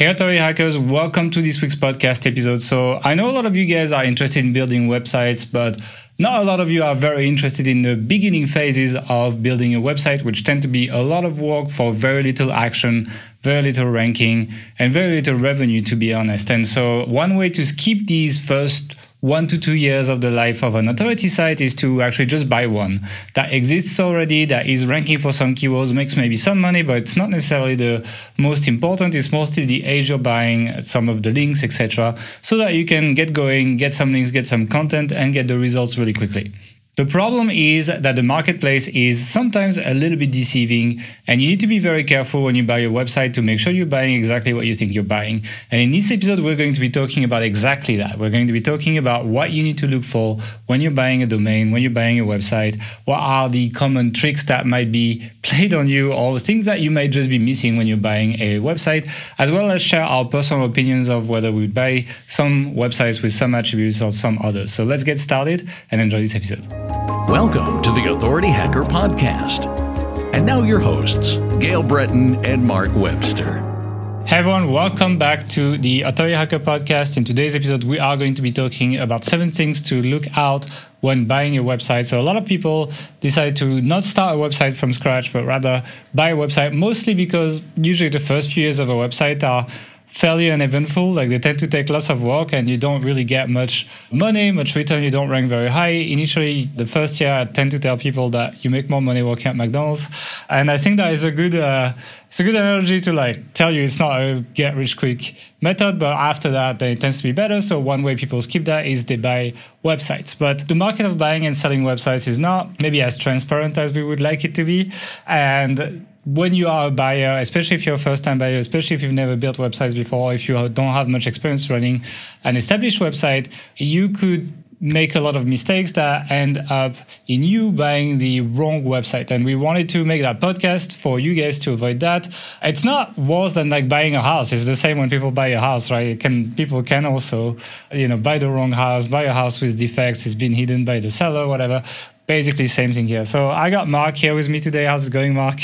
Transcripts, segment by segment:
Hey, Authority Hackers, welcome to this week's podcast episode. So, I know a lot of you guys are interested in building websites, but not a lot of you are very interested in the beginning phases of building a website, which tend to be a lot of work for very little action, very little ranking, and very little revenue, to be honest. And so, one way to skip these first one to two years of the life of an authority site is to actually just buy one that exists already, that is ranking for some keywords, makes maybe some money, but it's not necessarily the most important. It's mostly the age you're buying, some of the links, etc., so that you can get going, get some links, get some content, and get the results really quickly. The problem is that the marketplace is sometimes a little bit deceiving, and you need to be very careful when you buy a website to make sure you're buying exactly what you think you're buying. And in this episode, we're going to be talking about exactly that. We're going to be talking about what you need to look for when you're buying a domain, when you're buying a website, what are the common tricks that might be played on you, or things that you might just be missing when you're buying a website, as well as share our personal opinions of whether we buy some websites with some attributes or some others. So let's get started and enjoy this episode. Welcome to the Authority Hacker Podcast. And now your hosts, Gael Breton and Mark Webster. Hey everyone, welcome back to the Authority Hacker Podcast. In today's episode, we are going to be talking about seven things to look out when buying a website. So a lot of people decide to not start a website from scratch, but rather buy a website, mostly because usually the first few years of a website are fairly uneventful. Like they tend to take lots of work and you don't really get much money, much return. You don't rank very high. Initially, the first year, I tend to tell people that you make more money working at McDonald's. And I think that is a good, uh, it's a good analogy to like tell you it's not a get rich quick method, but after that, then it tends to be better. So one way people skip that is they buy websites. But the market of buying and selling websites is not maybe as transparent as we would like it to be. And when you are a buyer, especially if you're a first time buyer, especially if you've never built websites before, if you don't have much experience running an established website, you could make a lot of mistakes that end up in you buying the wrong website. And we wanted to make that podcast for you guys to avoid that. It's not worse than like buying a house. It's the same when people buy a house, right? can people can also, you know, buy the wrong house, buy a house with defects, it's been hidden by the seller, whatever basically same thing here. So I got Mark here with me today. How's it going, Mark?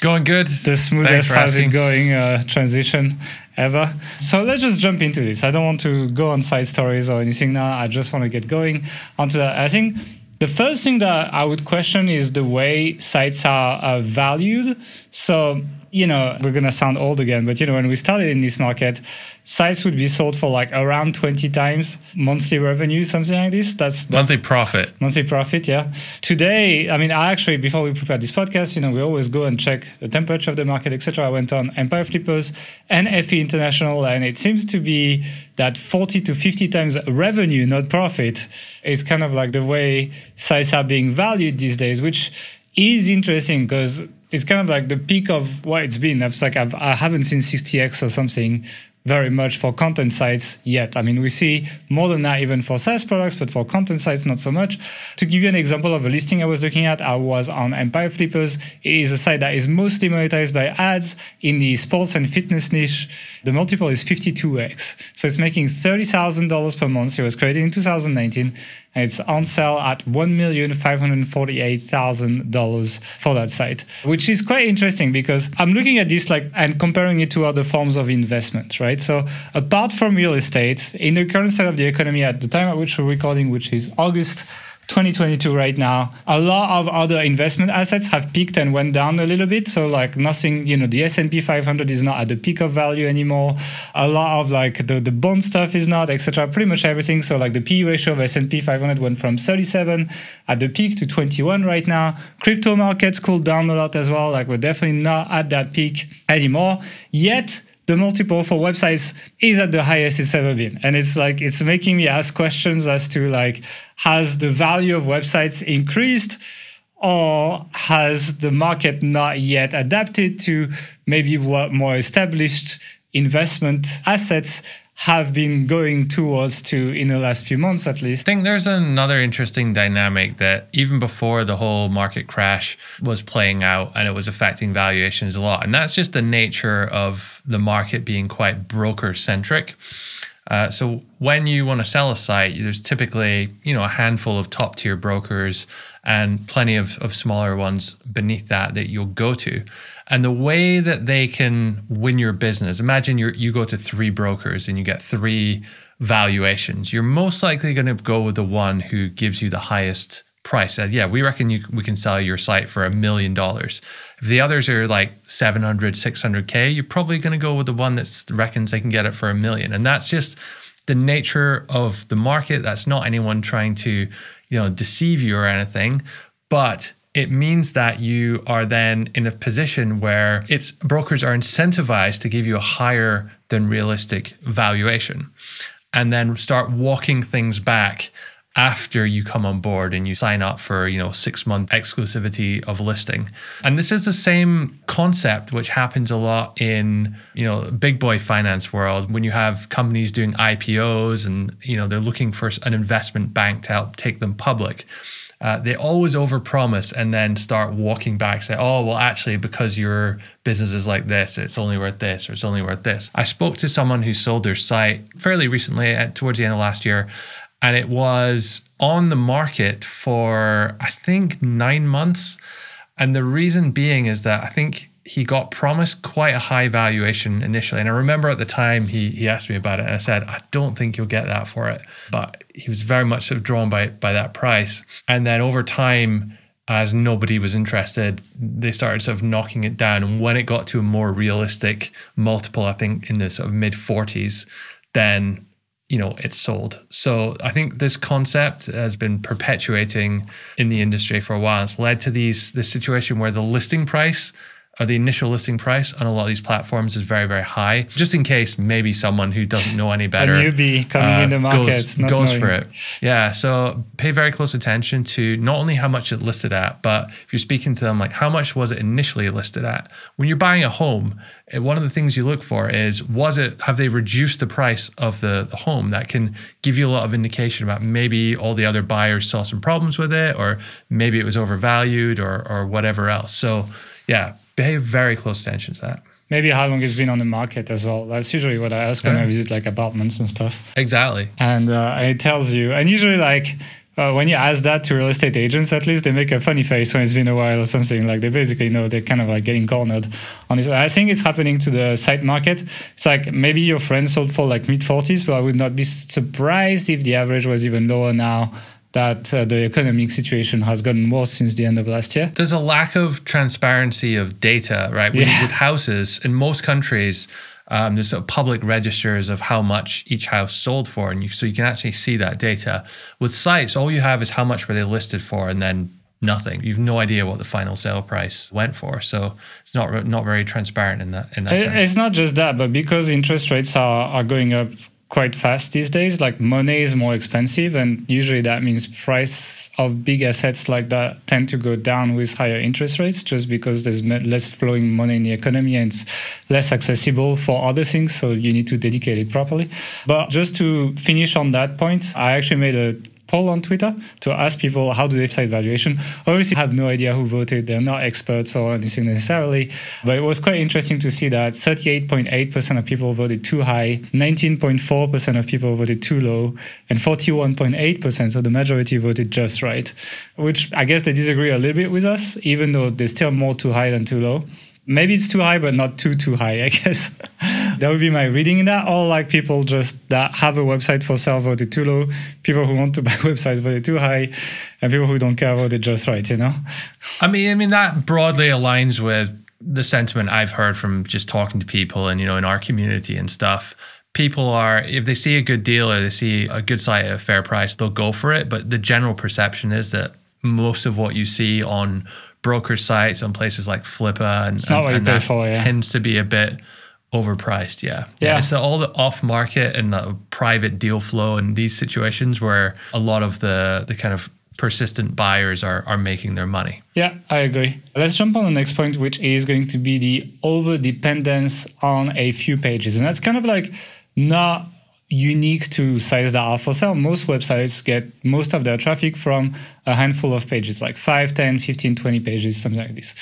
Going good. The smoothest housing going uh, transition ever. So let's just jump into this. I don't want to go on side stories or anything now. I just want to get going onto that. I think the first thing that I would question is the way sites are uh, valued. So you know, we're gonna sound old again, but you know, when we started in this market, sites would be sold for like around 20 times monthly revenue, something like this. That's, that's monthly profit. Monthly profit, yeah. Today, I mean, I actually before we prepared this podcast, you know, we always go and check the temperature of the market, etc. I went on Empire Flippers and FE International, and it seems to be that 40 to 50 times revenue, not profit, is kind of like the way sites are being valued these days, which is interesting because it's kind of like the peak of what it's been. It's like I've, I haven't seen 60x or something very much for content sites yet. I mean, we see more than that even for SaaS products, but for content sites, not so much. To give you an example of a listing I was looking at, I was on Empire Flippers. It is a site that is mostly monetized by ads in the sports and fitness niche. The multiple is 52x. So it's making $30,000 per month. It was created in 2019 and it's on sale at $1,548,000 for that site, which is quite interesting because I'm looking at this like and comparing it to other forms of investment, right? So apart from real estate, in the current state of the economy at the time at which we're recording, which is August 2022 right now a lot of other investment assets have peaked and went down a little bit. So like nothing you know the s&p 500 is not at the peak of value anymore. A lot of like the, the bond stuff is not etc pretty much everything. So like the p ratio of s&p 500 went from 37 at the peak to 21 right now. Crypto markets cooled down a lot as well. Like we're definitely not at that peak anymore. Yet the multiple for websites is at the highest it's ever been. And it's like it's making me ask questions as to like has the value of websites increased or has the market not yet adapted to maybe what more established investment assets have been going towards to in the last few months at least. I think there's another interesting dynamic that even before the whole market crash was playing out and it was affecting valuations a lot. And that's just the nature of the market being quite broker centric. Uh, so when you want to sell a site, there's typically you know a handful of top tier brokers and plenty of, of smaller ones beneath that that you'll go to. And the way that they can win your business, imagine you you go to three brokers and you get three valuations. You're most likely going to go with the one who gives you the highest price. Said, yeah, we reckon you, we can sell your site for a million dollars. If the others are like 700, 600K, you're probably going to go with the one that reckons they can get it for a million. And that's just the nature of the market. That's not anyone trying to, you know, deceive you or anything. But it means that you are then in a position where it's brokers are incentivized to give you a higher than realistic valuation and then start walking things back after you come on board and you sign up for you know six month exclusivity of listing. And this is the same concept which happens a lot in you know big boy finance world. When you have companies doing ipos and you know they're looking for an investment bank to help take them public uh, they always overpromise and then start walking back say oh well actually because your business is like this it's only worth this or it's only worth this. I spoke to someone who sold their site fairly recently at, towards the end of last year and it was on the market for I think nine months. And the reason being is that I think he got promised quite a high valuation initially. And I remember at the time he he asked me about it and I said, I don't think you'll get that for it. But he was very much sort of drawn by by that price. And then over time, as nobody was interested, they started sort of knocking it down. And when it got to a more realistic multiple, I think in the sort of mid 40s, then you know it's sold. So i think this concept has been perpetuating in the industry for a while. It's led to these this situation where the listing price or the initial listing price on a lot of these platforms is very, very high. Just in case maybe someone who doesn't know any better, a newbie coming uh, in the market goes, goes for it. Yeah, so pay very close attention to not only how much it listed at, but if you're speaking to them, like how much was it initially listed at? When you're buying a home, eh, one of the things you look for is was it have they reduced the price of the, the home? That can give you a lot of indication about maybe all the other buyers saw some problems with it, or maybe it was overvalued, or or whatever else. So yeah pay very close attention to that. Maybe how long it's been on the market as well. That's usually what I ask when I visit like apartments and stuff. Exactly. And uh, it tells you, and usually like uh, when you ask that to real estate agents, at least they make a funny face when it's been a while or something. Like they basically know they're kind of like getting cornered on this. I think it's happening to the site market. It's like maybe your friend sold for like mid 40s, but I would not be surprised if the average was even lower now that uh, the economic situation has gotten worse since the end of last year. There's a lack of transparency of data, right? With, yeah. with houses in most countries, um, there's sort of public registers of how much each house sold for, and you, so you can actually see that data. With sites, all you have is how much were they listed for, and then nothing. You've no idea what the final sale price went for. So it's not not very transparent in that in that it, sense. It's not just that, but because interest rates are, are going up quite fast these days. Like money is more expensive, and usually that means price of big assets like that tend to go down with higher interest rates, just because there's less flowing money in the economy and it's less accessible for other things. So you need to dedicate it properly. But just to finish on that point, I actually made a poll on Twitter to ask people how do they decide valuation. Obviously, I have no idea who voted. They're not experts or anything necessarily, but it was quite interesting to see that 38.8% of people voted too high, 19.4% of people voted too low, and 41.8%, so the majority voted just right, which I guess they disagree a little bit with us, even though there's still more too high than too low maybe it's too high, but not too too high. I guess that would be my reading in that. Or like people just that have a website for sale voted too low, people who want to buy websites voted too high, and people who don't care voted just right. You know. I mean, I mean that broadly aligns with the sentiment I've heard from just talking to people and you know in our community and stuff. People are if they see a good deal or they see a good site at a fair price, they'll go for it. But the general perception is that most of what you see on broker sites on places like Flippa and, and, and that for, yeah. tends to be a bit overpriced. Yeah. Yeah. yeah. It's all the off market and the private deal flow and these situations where a lot of the, the kind of persistent buyers are, are making their money. Yeah, I agree. Let's jump on the next point, which is going to be the over dependence on a few pages. And that's kind of like not unique to are for sale. Most websites get most of their traffic from a handful of pages, like 5, 10, 15, 20 pages, something like this.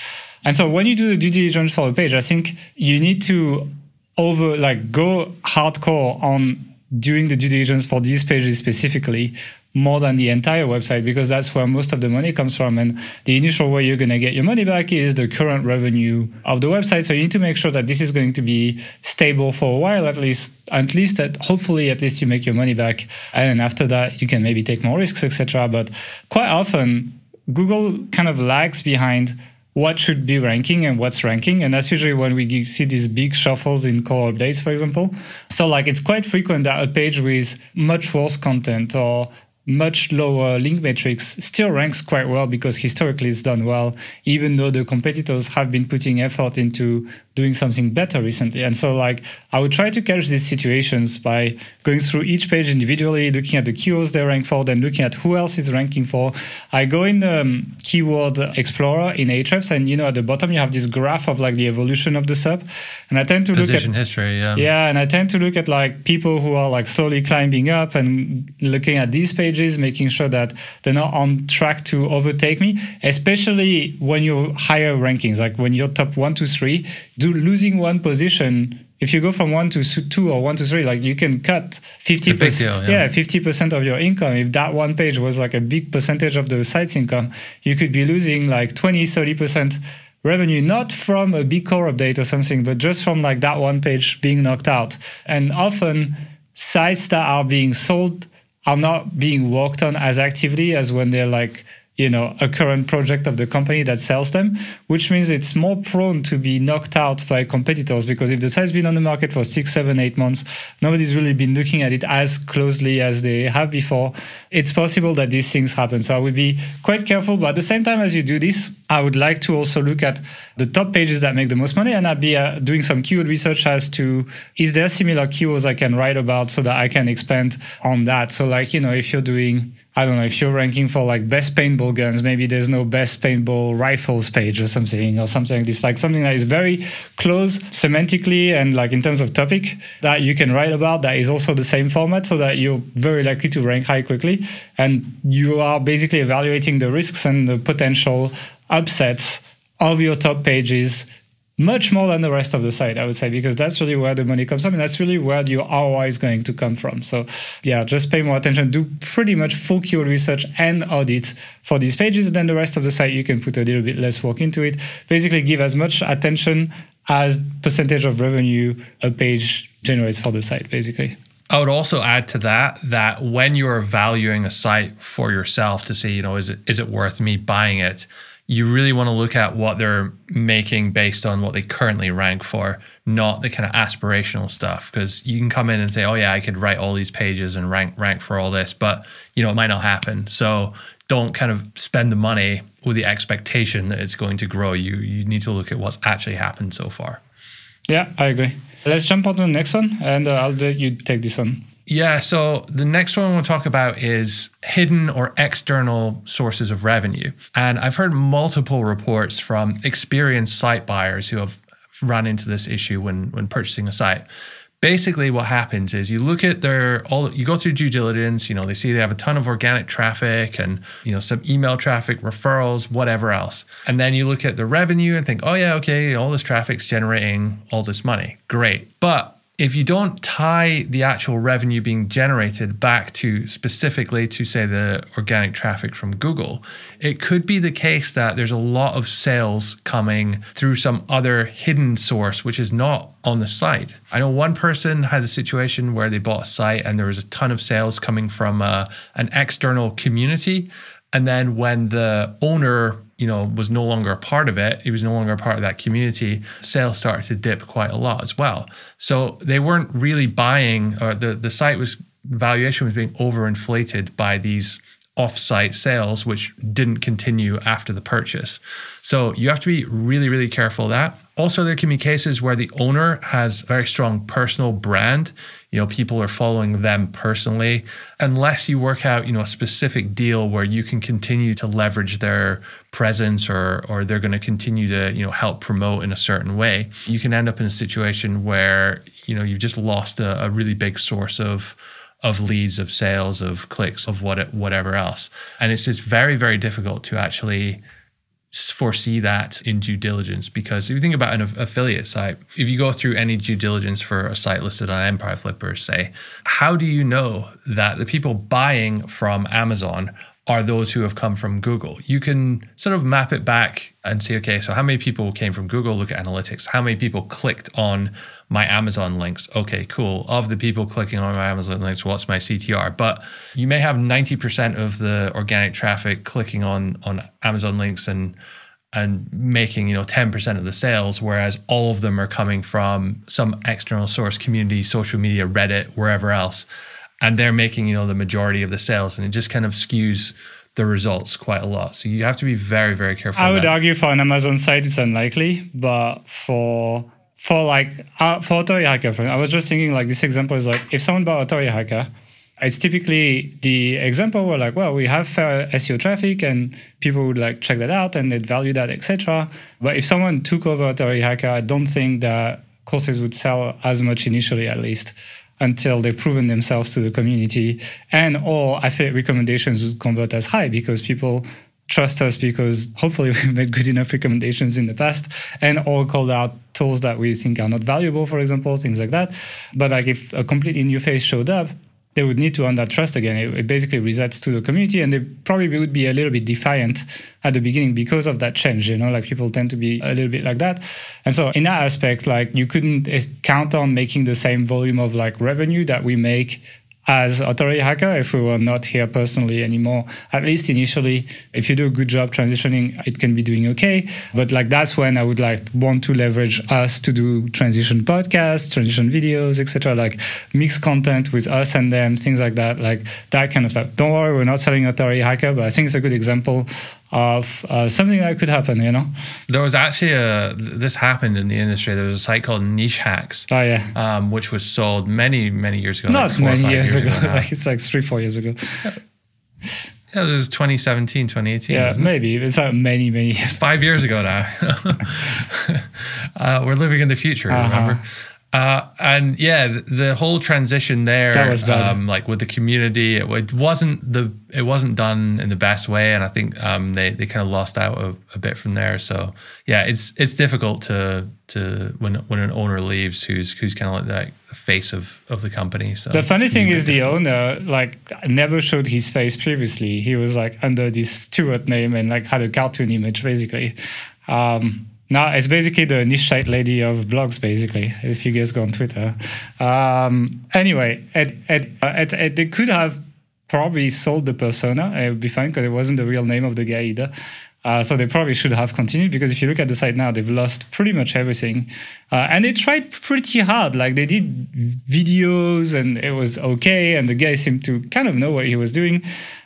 And so when you do the due diligence for a page, I think you need to over like go hardcore on doing the due diligence for these pages specifically more than the entire website because that's where most of the money comes from. And the initial way you're going to get your money back is the current revenue of the website. So you need to make sure that this is going to be stable for a while, at least, at least that hopefully at least you make your money back. And after that, you can maybe take more risks, etc. But quite often, Google kind of lags behind what should be ranking and what's ranking. And that's usually when we see these big shuffles in core updates, for example. So like it's quite frequent that a page with much worse content or much lower link metrics still ranks quite well because historically it's done well, even though the competitors have been putting effort into doing something better recently. And so, like, I would try to catch these situations by going through each page individually, looking at the keywords they rank for, then looking at who else is ranking for. I go in the um, keyword explorer in Ahrefs, and you know, at the bottom you have this graph of like the evolution of the sub. And I tend to Position look at history, yeah. Yeah, and I tend to look at like people who are like slowly climbing up and looking at these pages, making sure that they're not on track to overtake me, especially when you're higher rankings, like when you're top one to three do losing one position if you go from one to two or one to three, like you can cut fifty percent, yeah, fifty percent of your income. If that one page was like a big percentage of the site's income, you could be losing like 20, 30 percent revenue, not from a big core update or something, but just from like that one page being knocked out. And often sites that are being sold are not being worked on as actively as when they're like you know a current project of the company that sells them which means it's more prone to be knocked out by competitors because if the site's been on the market for six seven eight months nobody's really been looking at it as closely as they have before. It's possible that these things happen. So i would be quite careful but at the same time as you do this i would like to also look at the top pages that make the most money and i'd be uh, doing some keyword research as to is there similar keywords i can write about so that i can expand on that? So like you know if you're doing I don't know if you're ranking for like best paintball guns, maybe there's no best paintball rifles page or something or something like this, like something that is very close semantically and like in terms of topic that you can write about that is also the same format so that you're very likely to rank high quickly. And you are basically evaluating the risks and the potential upsets of your top pages much more than the rest of the site, I would say, because that's really where the money comes from and that's really where your ROI is going to come from. So, yeah, just pay more attention, do pretty much full keyword research and audit for these pages. Then the rest of the site, you can put a little bit less work into it. Basically, give as much attention as percentage of revenue a page generates for the site, basically. I would also add to that that when you're valuing a site for yourself to see, you know, is it is it worth me buying it? You really want to look at what they're making based on what they currently rank for, not the kind of aspirational stuff. Because you can come in and say, "Oh yeah, I could write all these pages and rank rank for all this," but you know it might not happen. So don't kind of spend the money with the expectation that it's going to grow. You you need to look at what's actually happened so far. Yeah, I agree. Let's jump on to the next one, and uh, I'll let you take this one. Yeah. So the next one to talk about is hidden or external sources of revenue. And I've heard multiple reports from experienced site buyers who have run into this issue when when purchasing a site. Basically, what happens is you look at their all you go through due diligence, you know, they see they have a ton of organic traffic and you know some email traffic, referrals, whatever else. And then you look at the revenue and think, oh yeah, okay, all this traffic's generating all this money. Great. But if you don't tie the actual revenue being generated back to specifically to say the organic traffic from Google, it could be the case that there's a lot of sales coming through some other hidden source which is not on the site. I know one person had a situation where they bought a site and there was a ton of sales coming from uh, an external community and then when the owner you know was no longer a part of it he was no longer a part of that community sales started to dip quite a lot as well. So they weren't really buying or the the site was valuation was being overinflated by these off-site sales which didn't continue after the purchase. So you have to be really really careful of that. Also there can be cases where the owner has very strong personal brand. You know people are following them personally. Unless you work out you know a specific deal where you can continue to leverage their presence or or they're going to continue to you know help promote in a certain way you can end up in a situation where you know you've just lost a, a really big source of of leads of sales of clicks of what whatever else. And it's just very very difficult to actually foresee that in due diligence because if you think about an affiliate site, if you go through any due diligence for a site listed on Empire Flippers, say, how do you know that the people buying from Amazon are those who have come from Google. You can sort of map it back and see, okay, so how many people came from Google? Look at analytics. How many people clicked on my Amazon links? Okay, cool. Of the people clicking on my Amazon links, what's my CTR? But you may have 90% of the organic traffic clicking on on Amazon links and and making you know 10% of the sales whereas all of them are coming from some external source community social media reddit wherever else and they're making you know the majority of the sales and it just kind of skews the results quite a lot. So you have to be very very careful i would that. argue for an amazon site it's unlikely but for for like uh, for authority hacker i was just thinking like this example is like if someone bought authority hacker it's typically the example where like well we have fair seo traffic and people would like check that out and they'd value that etc but if someone took over authority hacker i don't think that courses would sell as much initially at least until they've proven themselves to the community. And or affiliate recommendations would convert as high because people trust us because hopefully we've made good enough recommendations in the past. And or called out tools that we think are not valuable for example things like that. But like if a completely new face showed up they would need to earn that trust again. It, it, basically resets to the community, and they probably would be a little bit defiant at the beginning because of that change. You know, like people tend to be a little bit like that, and so in that aspect, like you couldn't count on making the same volume of like revenue that we make as authority hacker if we were not here personally anymore at least initially if you do a good job transitioning it can be doing okay. But like that's when i would like want to leverage us to do transition podcasts transition videos etc like mix content with us and them things like that like that kind of stuff. Don't worry we're not selling authority hacker but i think it's a good example of uh, something that could happen, you know? There was actually a, this happened in the industry. There was a site called Niche Hacks. Oh, yeah. Um, which was sold many, many years ago. Not like many years, years, ago. ago like it's like three, four years ago. Yeah, it was 2017, 2018. Yeah, maybe. It's not many, many years. Five years ago now. uh, we're living in the future, uh-huh. remember? Uh, and yeah, the, the, whole transition there, that was bad. Um, like with the community, it, it, wasn't the it wasn't done in the best way, and I think um, they they kind of lost out a, a, bit from there. So yeah, it's it's difficult to to when when an owner leaves, who's who's kind of like the face of of the company. So the funny thing is, the owner like never showed his face previously. He was like under this Stuart name and like had a cartoon image basically. Um, no, it's basically the niche site lady of blogs, basically, if you guys go on Twitter. Um, anyway, it, it, it, it, they could have probably sold the persona. It would be fine because it wasn't the real name of the guy either. Uh, so they probably should have continued because if you look at the site now, they've lost pretty much everything. Uh, and they tried pretty hard. Like they did videos and it was okay. And the guy seemed to kind of know what he was doing.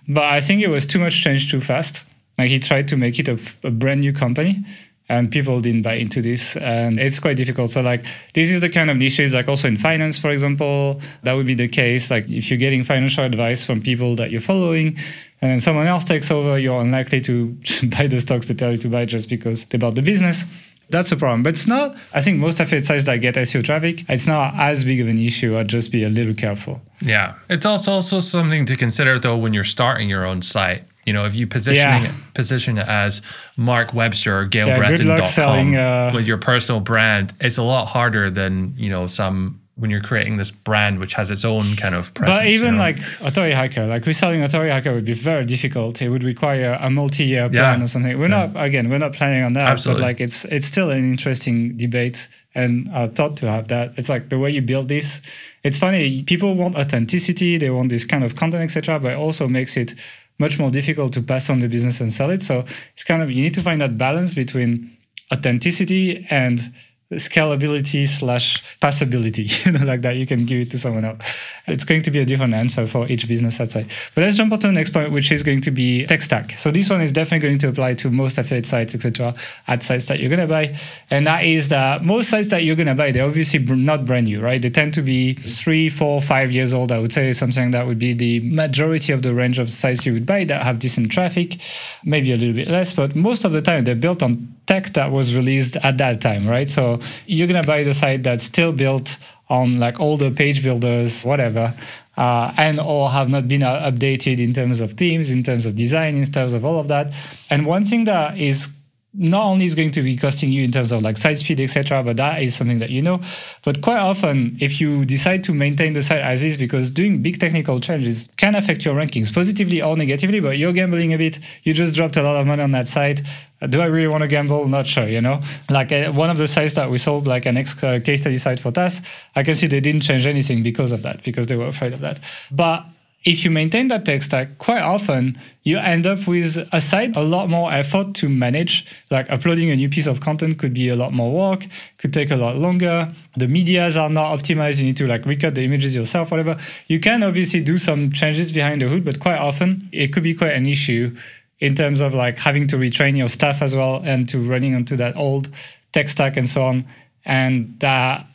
But I think it was too much change too fast. Like he tried to make it a, a brand new company and people didn't buy into this and it's quite difficult. So like this is the kind of niches like also in finance for example that would be the case. Like if you're getting financial advice from people that you're following and then someone else takes over you're unlikely to buy the stocks they tell you to buy just because they bought the business. That's a problem. But it's not i think most affiliate sites that get seo traffic it's not as big of an issue. I'd just be a little careful. Yeah. It's also also something to consider though when you're starting your own site you know, if you positioning yeah. it, position it as Mark Webster or GaelBreton.com yeah, uh, with your personal brand, it's a lot harder than you know some when you're creating this brand which has its own kind of presence. But even you know? like Authority Hacker, like reselling Authority Hacker would be very difficult. It would require a multi-year plan yeah. or something. We're yeah. not again, we're not planning on that. Absolutely. But like it's it's still an interesting debate and I thought to have that. It's like the way you build this. It's funny. People want authenticity. They want this kind of content, etc. But it also makes it much more difficult to pass on the business and sell it. So it's kind of you need to find that balance between authenticity and scalability slash passability, you know, like that. You can give it to someone else. It's going to be a different answer for each business, I'd say. But let's jump on to the next point, which is going to be tech stack. So this one is definitely going to apply to most affiliate sites, etc., ad sites that you're going to buy. And that is that most sites that you're going to buy, they're obviously not brand new, right? They tend to be three, four, five years old. I would say something that would be the majority of the range of sites you would buy that have decent traffic, maybe a little bit less, but most of the time they're built on tech that was released at that time, right? So you're gonna buy the site that's still built on like the page builders, whatever, uh, and or have not been updated in terms of themes, in terms of design, in terms of all of that. And one thing that is not only is going to be costing you in terms of like site speed, etc., but that is something that you know. But quite often, if you decide to maintain the site as is, because doing big technical changes can affect your rankings positively or negatively, but you're gambling a bit. You just dropped a lot of money on that site. Do I really want to gamble? Not sure, you know. Like uh, one of the sites that we sold, like an ex uh, case study site for TAS, I can see they didn't change anything because of that, because they were afraid of that. But if you maintain that tech stack, quite often you end up with a site a lot more effort to manage. Like uploading a new piece of content could be a lot more work, could take a lot longer. The medias are not optimized. You need to like recut the images yourself, whatever. You can obviously do some changes behind the hood, but quite often it could be quite an issue in terms of like having to retrain your staff as well and to running onto that old tech stack and so on. And that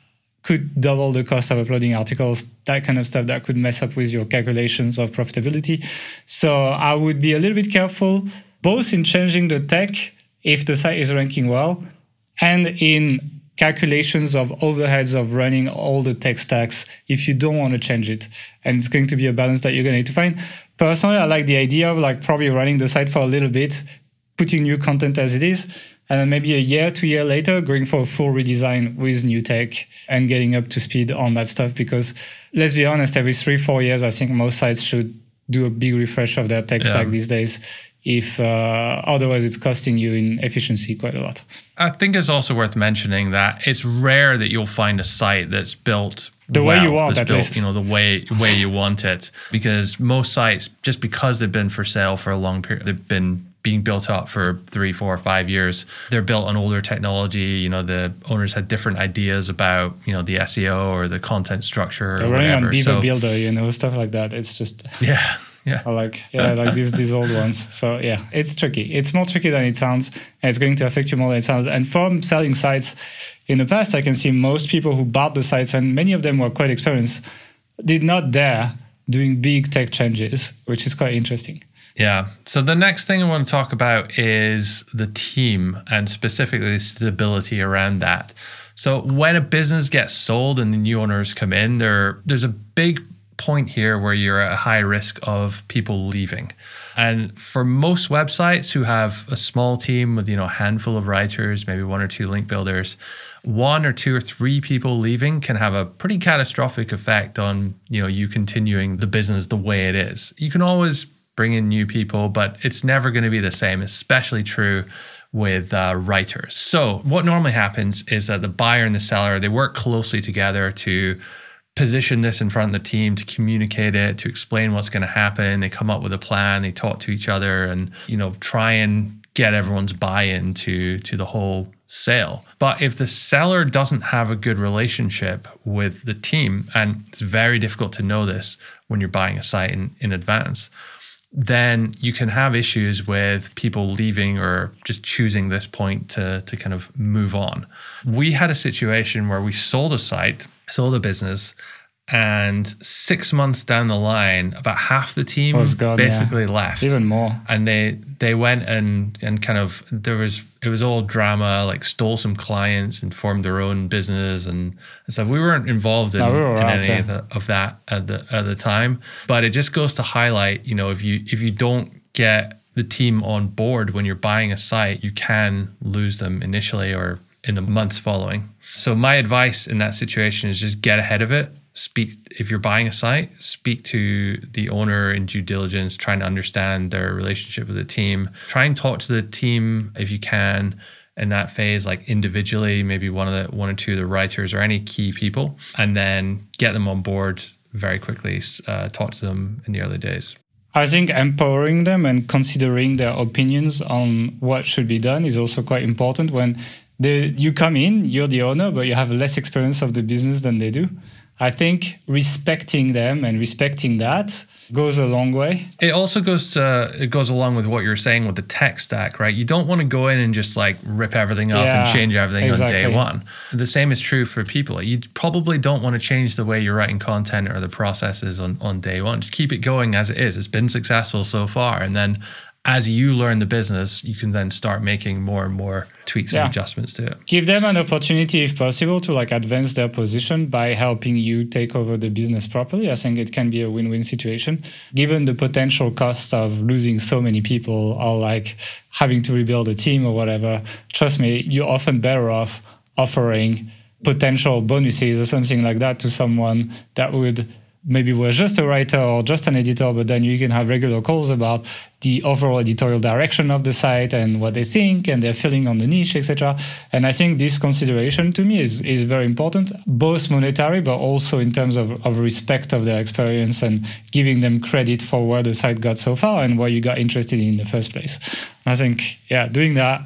could double the cost of uploading articles, that kind of stuff that could mess up with your calculations of profitability. So I would be a little bit careful both in changing the tech if the site is ranking well and in calculations of overheads of running all the tech stacks if you don't want to change it. And it's going to be a balance that you're going to need to find. Personally, I like the idea of like probably running the site for a little bit, putting new content as it is, and then maybe a year, two year later, going for a full redesign with new tech and getting up to speed on that stuff. Because let's be honest, every three, four years, I think most sites should do a big refresh of their tech yeah. stack these days. If uh, otherwise, it's costing you in efficiency quite a lot. I think it's also worth mentioning that it's rare that you'll find a site that's built the well, way you want at built, least. you know the way way you want it because most sites just because they've been for sale for a long period they've been being built up for three, four, five years. They're built on older technology. You know, the owners had different ideas about you know the SEO or the content structure. They're running on Beaver so, Builder, you know, stuff like that. It's just yeah. Yeah. Like yeah, like these these old ones. So yeah, it's tricky. It's more tricky than it sounds, and it's going to affect you more than it sounds. And from selling sites in the past, I can see most people who bought the sites, and many of them were quite experienced, did not dare doing big tech changes, which is quite interesting. Yeah. So the next thing I want to talk about is the team and specifically the stability around that. So when a business gets sold and the new owners come in, there there's a big point here where you're at a high risk of people leaving. And for most websites who have a small team with, you know, a handful of writers, maybe one or two link builders, one or two or three people leaving can have a pretty catastrophic effect on, you know, you continuing the business the way it is. You can always bring in new people, but it's never going to be the same, especially true with uh, writers. So what normally happens is that the buyer and the seller, they work closely together to position this in front of the team to communicate it to explain what's going to happen they come up with a plan they talk to each other and you know try and get everyone's buy-in to to the whole sale but if the seller doesn't have a good relationship with the team and it's very difficult to know this when you're buying a site in, in advance then you can have issues with people leaving or just choosing this point to, to kind of move on. We had a situation where we sold a site, sold a business, and six months down the line, about half the team gone, basically yeah. left. Even more. And they they went and and kind of there was it was all drama, like stole some clients and formed their own business and, and stuff. We weren't involved in, no, we were in any of, the, of that at the at the time. But it just goes to highlight, you know, if you if you don't get the team on board when you're buying a site, you can lose them initially or in the months following. So my advice in that situation is just get ahead of it speak if you're buying a site speak to the owner in due diligence trying to understand their relationship with the team try and talk to the team if you can in that phase like individually maybe one of the one or two of the writers or any key people and then get them on board very quickly uh, talk to them in the early days I think empowering them and considering their opinions on what should be done is also quite important when you come in, you're the owner, but you have less experience of the business than they do. I think respecting them and respecting that goes a long way. It also goes to, it goes along with what you're saying with the tech stack, right? You don't want to go in and just like rip everything up yeah, and change everything exactly. on day one. The same is true for people. You probably don't want to change the way you're writing content or the processes on, on day one. Just keep it going as it is. It's been successful so far. And then as you learn the business, you can then start making more and more tweaks Yeah. and adjustments to it. give them an opportunity if possible to like advance their position by helping you take over the business properly i think it can be a win-win situation given the potential cost of losing so many people or like having to rebuild a team or whatever trust me you're often better off offering potential bonuses or something like that to someone that would maybe was just a writer or just an editor, but then you can have regular calls about the overall editorial direction of the site and what they think and their feeling on the niche, etc. And I think this consideration to me is is very important, both monetary but also in terms of, of respect of their experience and giving them credit for where the site got so far and why you got interested in in the first place. I think, yeah, doing that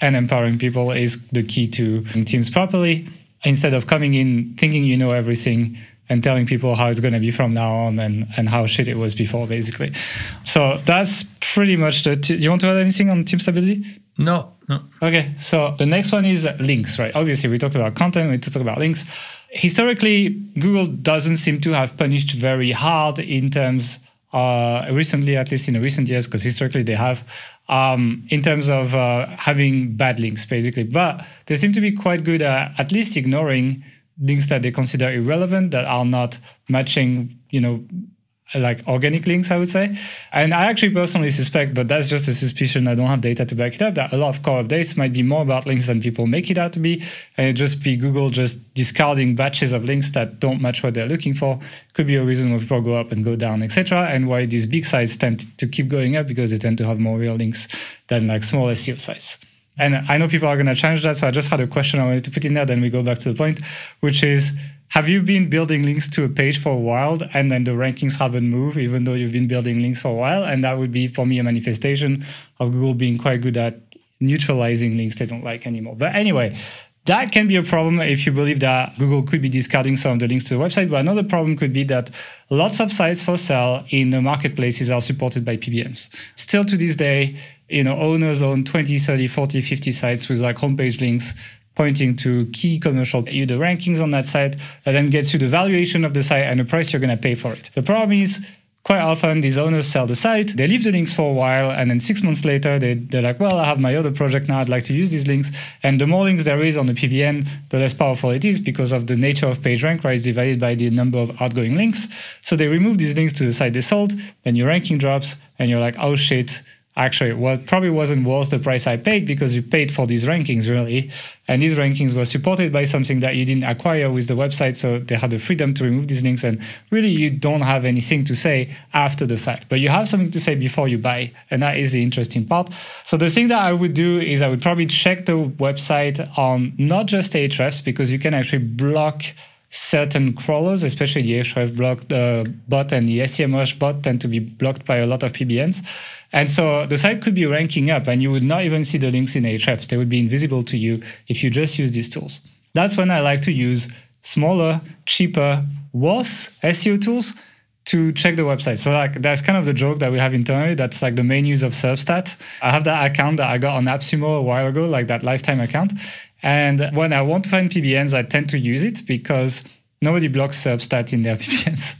and empowering people is the key to teams properly instead of coming in thinking you know everything and telling people how it's going to be from now on and, and how shit it was before basically so that's pretty much the t- you want to add anything on team stability No, no. Okay, so the next one is links, right? Obviously, we talked about content, we talked about links. Historically, Google doesn't seem to have punished very hard in terms, uh, recently, at least in the recent years, because historically they have, um, in terms of uh, having bad links, basically. But they seem to be quite good at at least ignoring links that they consider irrelevant, that are not matching, you know, like organic links, I would say. And I actually personally suspect, but that's just a suspicion. I don't have data to back it up. That a lot of core updates might be more about links than people make it out to be, and it just be Google just discarding batches of links that don't match what they're looking for. Could be a reason why people go up and go down, etc. And why these big sites tend to keep going up because they tend to have more real links than like small SEO sites. And I know people are going to challenge that, so I just had a question I wanted to put in there. Then we go back to the point, which is have you been building links to a page for a while and then the rankings haven't moved, even though you've been building links for a while? And that would be, for me, a manifestation of Google being quite good at neutralizing links they don't like anymore. But anyway, that can be a problem if you believe that Google could be discarding some of the links to the website. But another problem could be that lots of sites for sale in the marketplaces are supported by PBNs. Still to this day, you know, owners own 20, 30, 40, 50 sites with like homepage links pointing to key commercial you the rankings on that site that then gets you the valuation of the site and the price you're going to pay for it. The problem is quite often these owners sell the site, they leave the links for a while, and then six months later they, they're like, well, I have my other project now, I'd like to use these links. And the more links there is on the PBN, the less powerful it is because of the nature of PageRank, right? It's divided by the number of outgoing links. So they remove these links to the site they sold, then your ranking drops, and you're like, oh shit, actually what probably wasn't worth the price I paid because you paid for these rankings really. And these rankings were supported by something that you didn't acquire with the website. So they had the freedom to remove these links. And really, you don't have anything to say after the fact, but you have something to say before you buy. And that is the interesting part. So the thing that I would do is I would probably check the website on not just Ahrefs because you can actually block certain crawlers, especially the Ahrefs block uh, bot and the SEMrush bot tend to be blocked by a lot of PBNs. And so the site could be ranking up and you would not even see the links in Ahrefs. They would be invisible to you if you just use these tools. That's when I like to use smaller, cheaper, worse SEO tools to check the website. So like that's kind of the joke that we have internally. That's like the main use of SERPstat. I have that account that I got on AppSumo a while ago, like that lifetime account. And when I want to find PBNs, I tend to use it because nobody blocks SERPstat in their PBNs.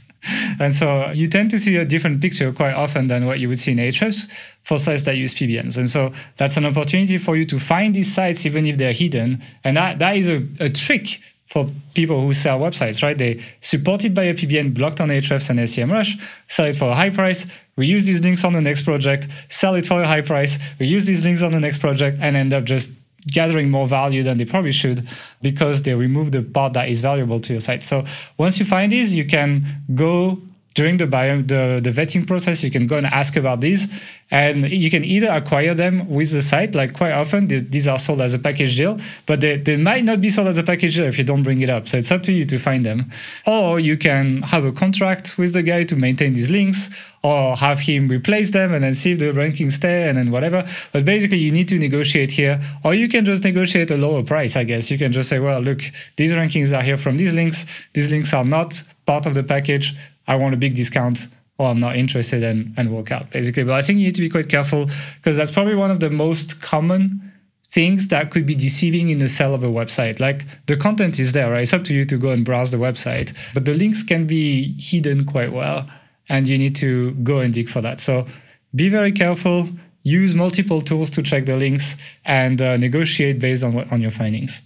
and so you tend to see a different picture quite often than what you would see in Ahrefs for sites that use PBNs. And so that's an opportunity for you to find these sites even if they're hidden. And that, that is a, a trick for people who sell websites, right? They supported by a PBN blocked on Ahrefs and SEMrush, sell it for a high price, reuse these links on the next project, sell it for a high price, reuse these links on the next project, and end up just gathering more value than they probably should because they remove the part that is valuable to your site. So once you find these, you can go during the bio, the, the vetting process, you can go and ask about these, and you can either acquire them with the site. Like quite often, these, these are sold as a package deal, but they, they might not be sold as a package deal if you don't bring it up. So it's up to you to find them, or you can have a contract with the guy to maintain these links, or have him replace them and then see if the rankings stay and then whatever. But basically, you need to negotiate here, or you can just negotiate a lower price. I guess you can just say, well, look, these rankings are here from these links. These links are not part of the package. I want a big discount or I'm not interested and, and walk out basically. But I think you need to be quite careful because that's probably one of the most common things that could be deceiving in the sale of a website. Like the content is there, right? It's up to you to go and browse the website, but the links can be hidden quite well and you need to go and dig for that. So be very careful. use multiple tools to check the links and uh, negotiate based on on your findings.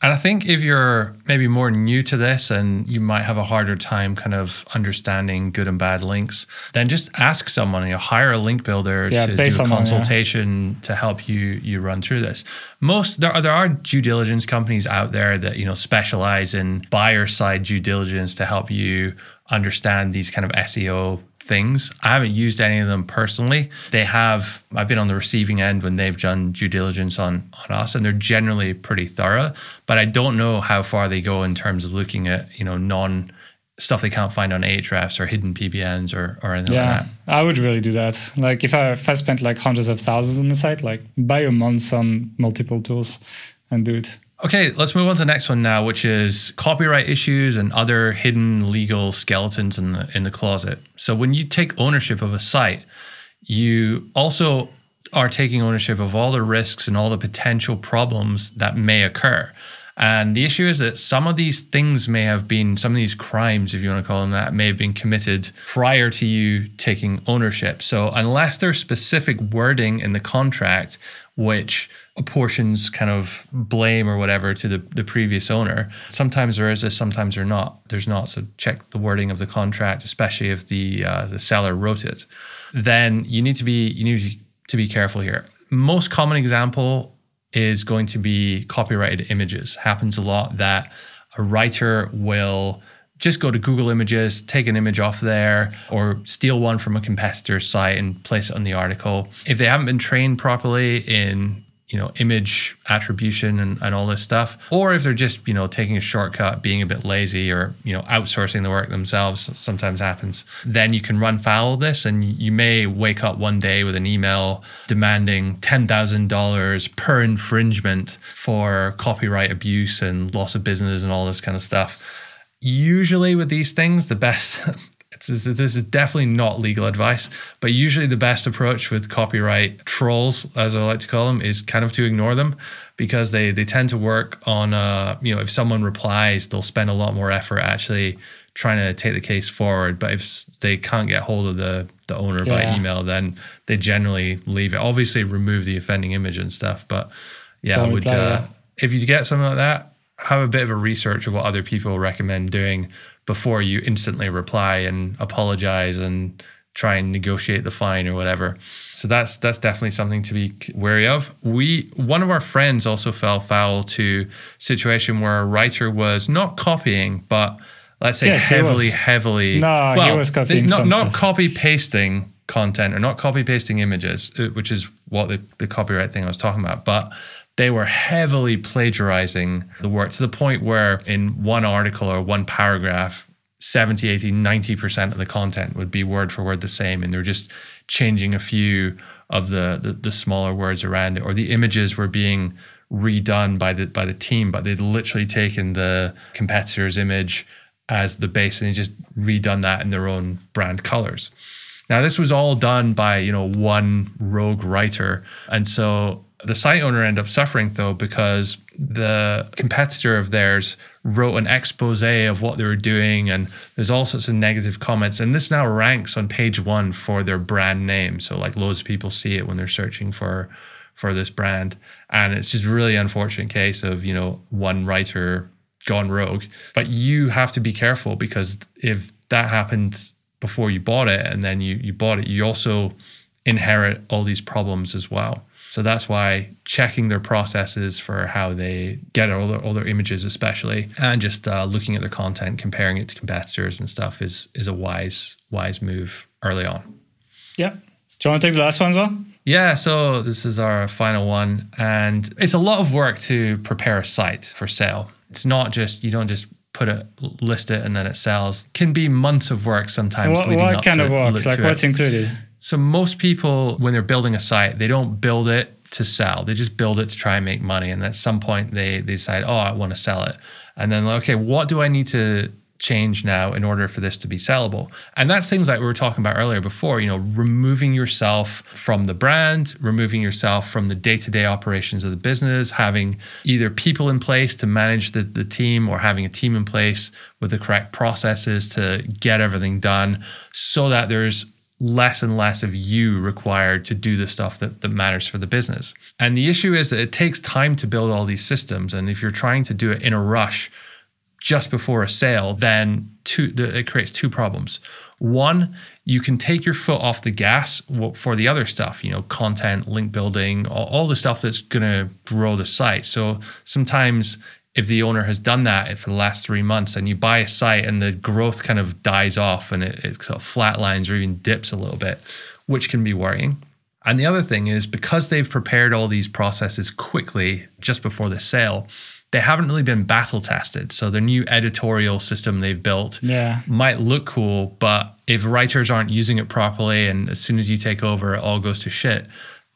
And I think if you're maybe more new to this and you might have a harder time kind of understanding good and bad links, then just ask someone, you know, hire a link builder Yeah, to do a someone, yeah. consultation to help you you run through this. Most there are, there are due diligence companies out there that, you know, specialize in buyer side due diligence to help you understand these kind of SEO things. I haven't used any of them personally. They have I've been on the receiving end when they've done due diligence on on us and they're generally pretty thorough, but I don't know how far they go in terms of looking at, you know, non stuff they can't find on Ahrefs or hidden PBNs or or anything Yeah, like that. I would really do that. Like if I if I spent like hundreds of thousands on the site, like buy a month on multiple tools and do it. Okay, let's move on to the next one now, which is copyright issues and other hidden legal skeletons in the in the closet. So when you take ownership of a site, you also are taking ownership of all the risks and all the potential problems that may occur. And the issue is that some of these things may have been, some of these crimes, if you want to call them that, may have been committed prior to you taking ownership. So, unless there's specific wording in the contract which apportions kind of blame or whatever to the, the previous owner, sometimes there is this, sometimes there not. There's not. So, check the wording of the contract, especially if the uh, the seller wrote it. Then you need to be you need to be careful here. Most common example is going to be copyrighted images. Happens a lot that a writer will just go to Google Images, take an image off there, or steal one from a competitor's site and place it on the article. If they haven't been trained properly in you know image attribution and, and all this stuff or if they're just you know taking a shortcut being a bit lazy or you know outsourcing the work themselves sometimes happens then you can run foul of this and you may wake up one day with an email demanding $10000 per infringement for copyright abuse and loss of business and all this kind of stuff usually with these things the best it's, this is definitely not legal advice, but usually the best approach with copyright trolls, as I like to call them, is kind of to ignore them because they they tend to work on uh you know if someone replies, they'll spend a lot more effort actually trying to take the case forward. But if they can't get hold of the the owner by email, then they generally leave it. Obviously, remove the offending image and stuff, but yeah, I Don't would reply, uh, yeah. if you get something like that, have a bit of a research of what other people recommend doing before you instantly reply and apologize and try and negotiate the fine or whatever. So that's that's definitely something to be wary of. We one of our friends also fell foul to a situation where a writer was not copying, but let's say Yes, heavily, heavily. No, he was copying Not, not copy pasting content or not copy pasting images, uh, which is what the, the copyright thing I was talking about, but they were heavily plagiarizing the work to the point where in one article or one paragraph, 70, 80, 90% of the content would be word for word the same. And they're just changing a few of the, the, the smaller words around it, or the images were being redone by the by the team, but they'd literally taken the competitor's image as the base and they just redone that in their own brand colors. Now this was all done by you know one rogue writer, and so the site owner ended up suffering though because the competitor of theirs wrote an expose of what they were doing, and there's all sorts of negative comments, and this now ranks on page one for their brand name. So like loads of people see it when they're searching for for this brand, and it's just a really unfortunate case of you know one writer gone rogue. But you have to be careful because if that happened before you bought it and then you you bought it, you also inherit all these problems as well. So that's why checking their processes for how they get all their, all their images, especially, and just uh, looking at their content, comparing it to competitors and stuff, is is a wise wise move early on. Yeah. Do you want to take the last one as well? Yeah, so this is our final one. And it's a lot of work to prepare a site for sale. It's not just, you don't just put it, list it, and then it sells. It can be months of work sometimes. What, what kind of work? Like what's it. included? So most people, when they're building a site, they don't build it to sell. They just build it to try and make money. And at some point, they, they decide, oh, I want to sell it. And then, okay, what do I need to change now in order for this to be sellable? And that's things like we were talking about earlier before, you know, removing yourself from the brand, removing yourself from the day-to-day operations of the business, having either people in place to manage the, the team or having a team in place with the correct processes to get everything done so that there's less and less of you required to do the stuff that, that matters for the business. And the issue is that it takes time to build all these systems. And if you're trying to do it in a rush just before a sale, then two, it creates two problems. One, you can take your foot off the gas for the other stuff, you know, content, link building, all, all the stuff that's going to grow the site. So sometimes if the owner has done that for the last three months and you buy a site and the growth kind of dies off and it, it sort of flatlines or even dips a little bit, which can be worrying. And the other thing is because they've prepared all these processes quickly just before the sale, they haven't really been battle tested. So the new editorial system they've built yeah. might look cool, but if writers aren't using it properly and as soon as you take over it all goes to shit,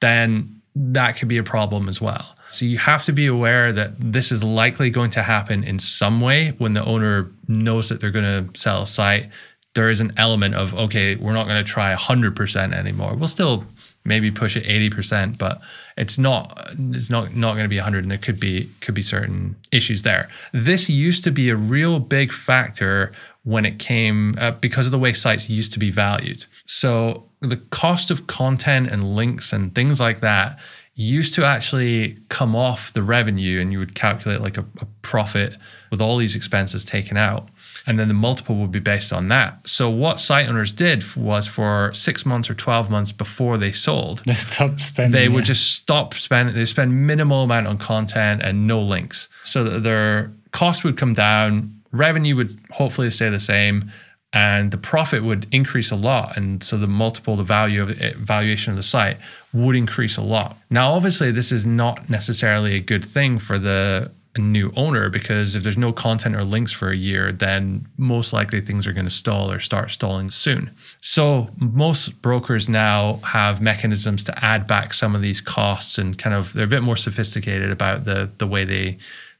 then that could be a problem as well. So you have to be aware that this is likely going to happen in some way when the owner knows that they're going to sell a site. There is an element of, okay, we're not going to try 100% anymore. We'll still maybe push it 80%, but it's not it's not not going to be 100 and there could be could be certain issues there. This used to be a real big factor when it came uh, because of the way sites used to be valued. So the cost of content and links and things like that used to actually come off the revenue and you would calculate like a, a, profit with all these expenses taken out. And then the multiple would be based on that. So what site owners did was for six months or 12 months before they sold they stop spending they would just stop spending they spend minimal amount on content and no links. So that their cost would come down. Revenue would hopefully stay the same and the profit would increase a lot. And so the multiple the value of it, valuation of the site would increase a lot. Now obviously this is not necessarily a good thing for the new owner because if there's no content or links for a year then most likely things are going to stall or start stalling soon. So most brokers now have mechanisms to add back some of these costs and kind of they're a bit more sophisticated about the the way they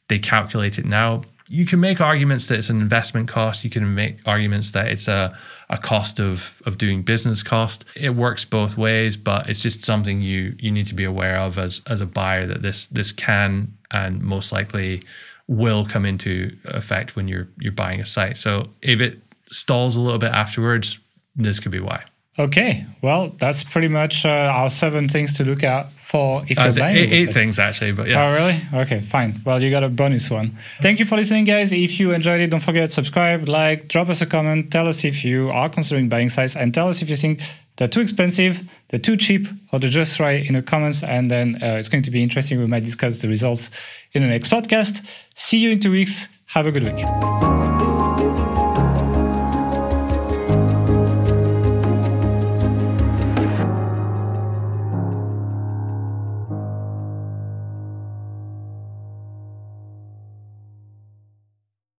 they calculate it now you can make arguments that it's an investment cost. You can make arguments that it's a, a cost of, of doing business cost. It works both ways, but it's just something you you need to be aware of as as a buyer that this this can and most likely will come into effect when you're you're buying a site. So if it stalls a little bit afterwards, this could be why. Okay, well, that's pretty much uh, our seven things to look out for if uh, you're buying. Eight, eight things actually, but yeah. Oh, really? Okay, fine. Well, you got a bonus one. Thank you for listening, guys. If you enjoyed it, don't forget subscribe, like, drop us a comment, tell us if you are considering buying sites, and tell us if you think they're too expensive, they're too cheap, or they're just right in the comments. And then uh, it's going to be interesting. We might discuss the results in the next podcast. See you in two weeks. Have a good week.